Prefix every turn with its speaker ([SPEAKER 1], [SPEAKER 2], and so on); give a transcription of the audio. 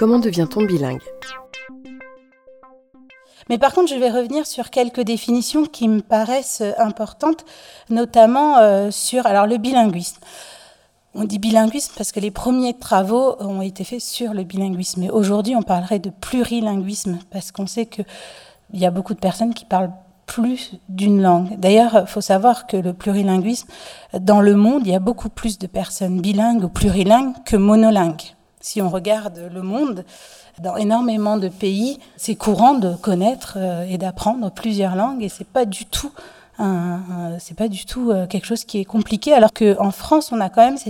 [SPEAKER 1] Comment devient-on bilingue?
[SPEAKER 2] Mais par contre, je vais revenir sur quelques définitions qui me paraissent importantes, notamment euh, sur alors, le bilinguisme. On dit bilinguisme parce que les premiers travaux ont été faits sur le bilinguisme. Mais aujourd'hui, on parlerait de plurilinguisme parce qu'on sait qu'il y a beaucoup de personnes qui parlent plus d'une langue. D'ailleurs, il faut savoir que le plurilinguisme, dans le monde, il y a beaucoup plus de personnes bilingues ou plurilingues que monolingues. Si on regarde le monde, dans énormément de pays, c'est courant de connaître euh, et d'apprendre plusieurs langues et c'est pas du tout c'est pas du tout euh, quelque chose qui est compliqué alors qu'en France on a quand même cette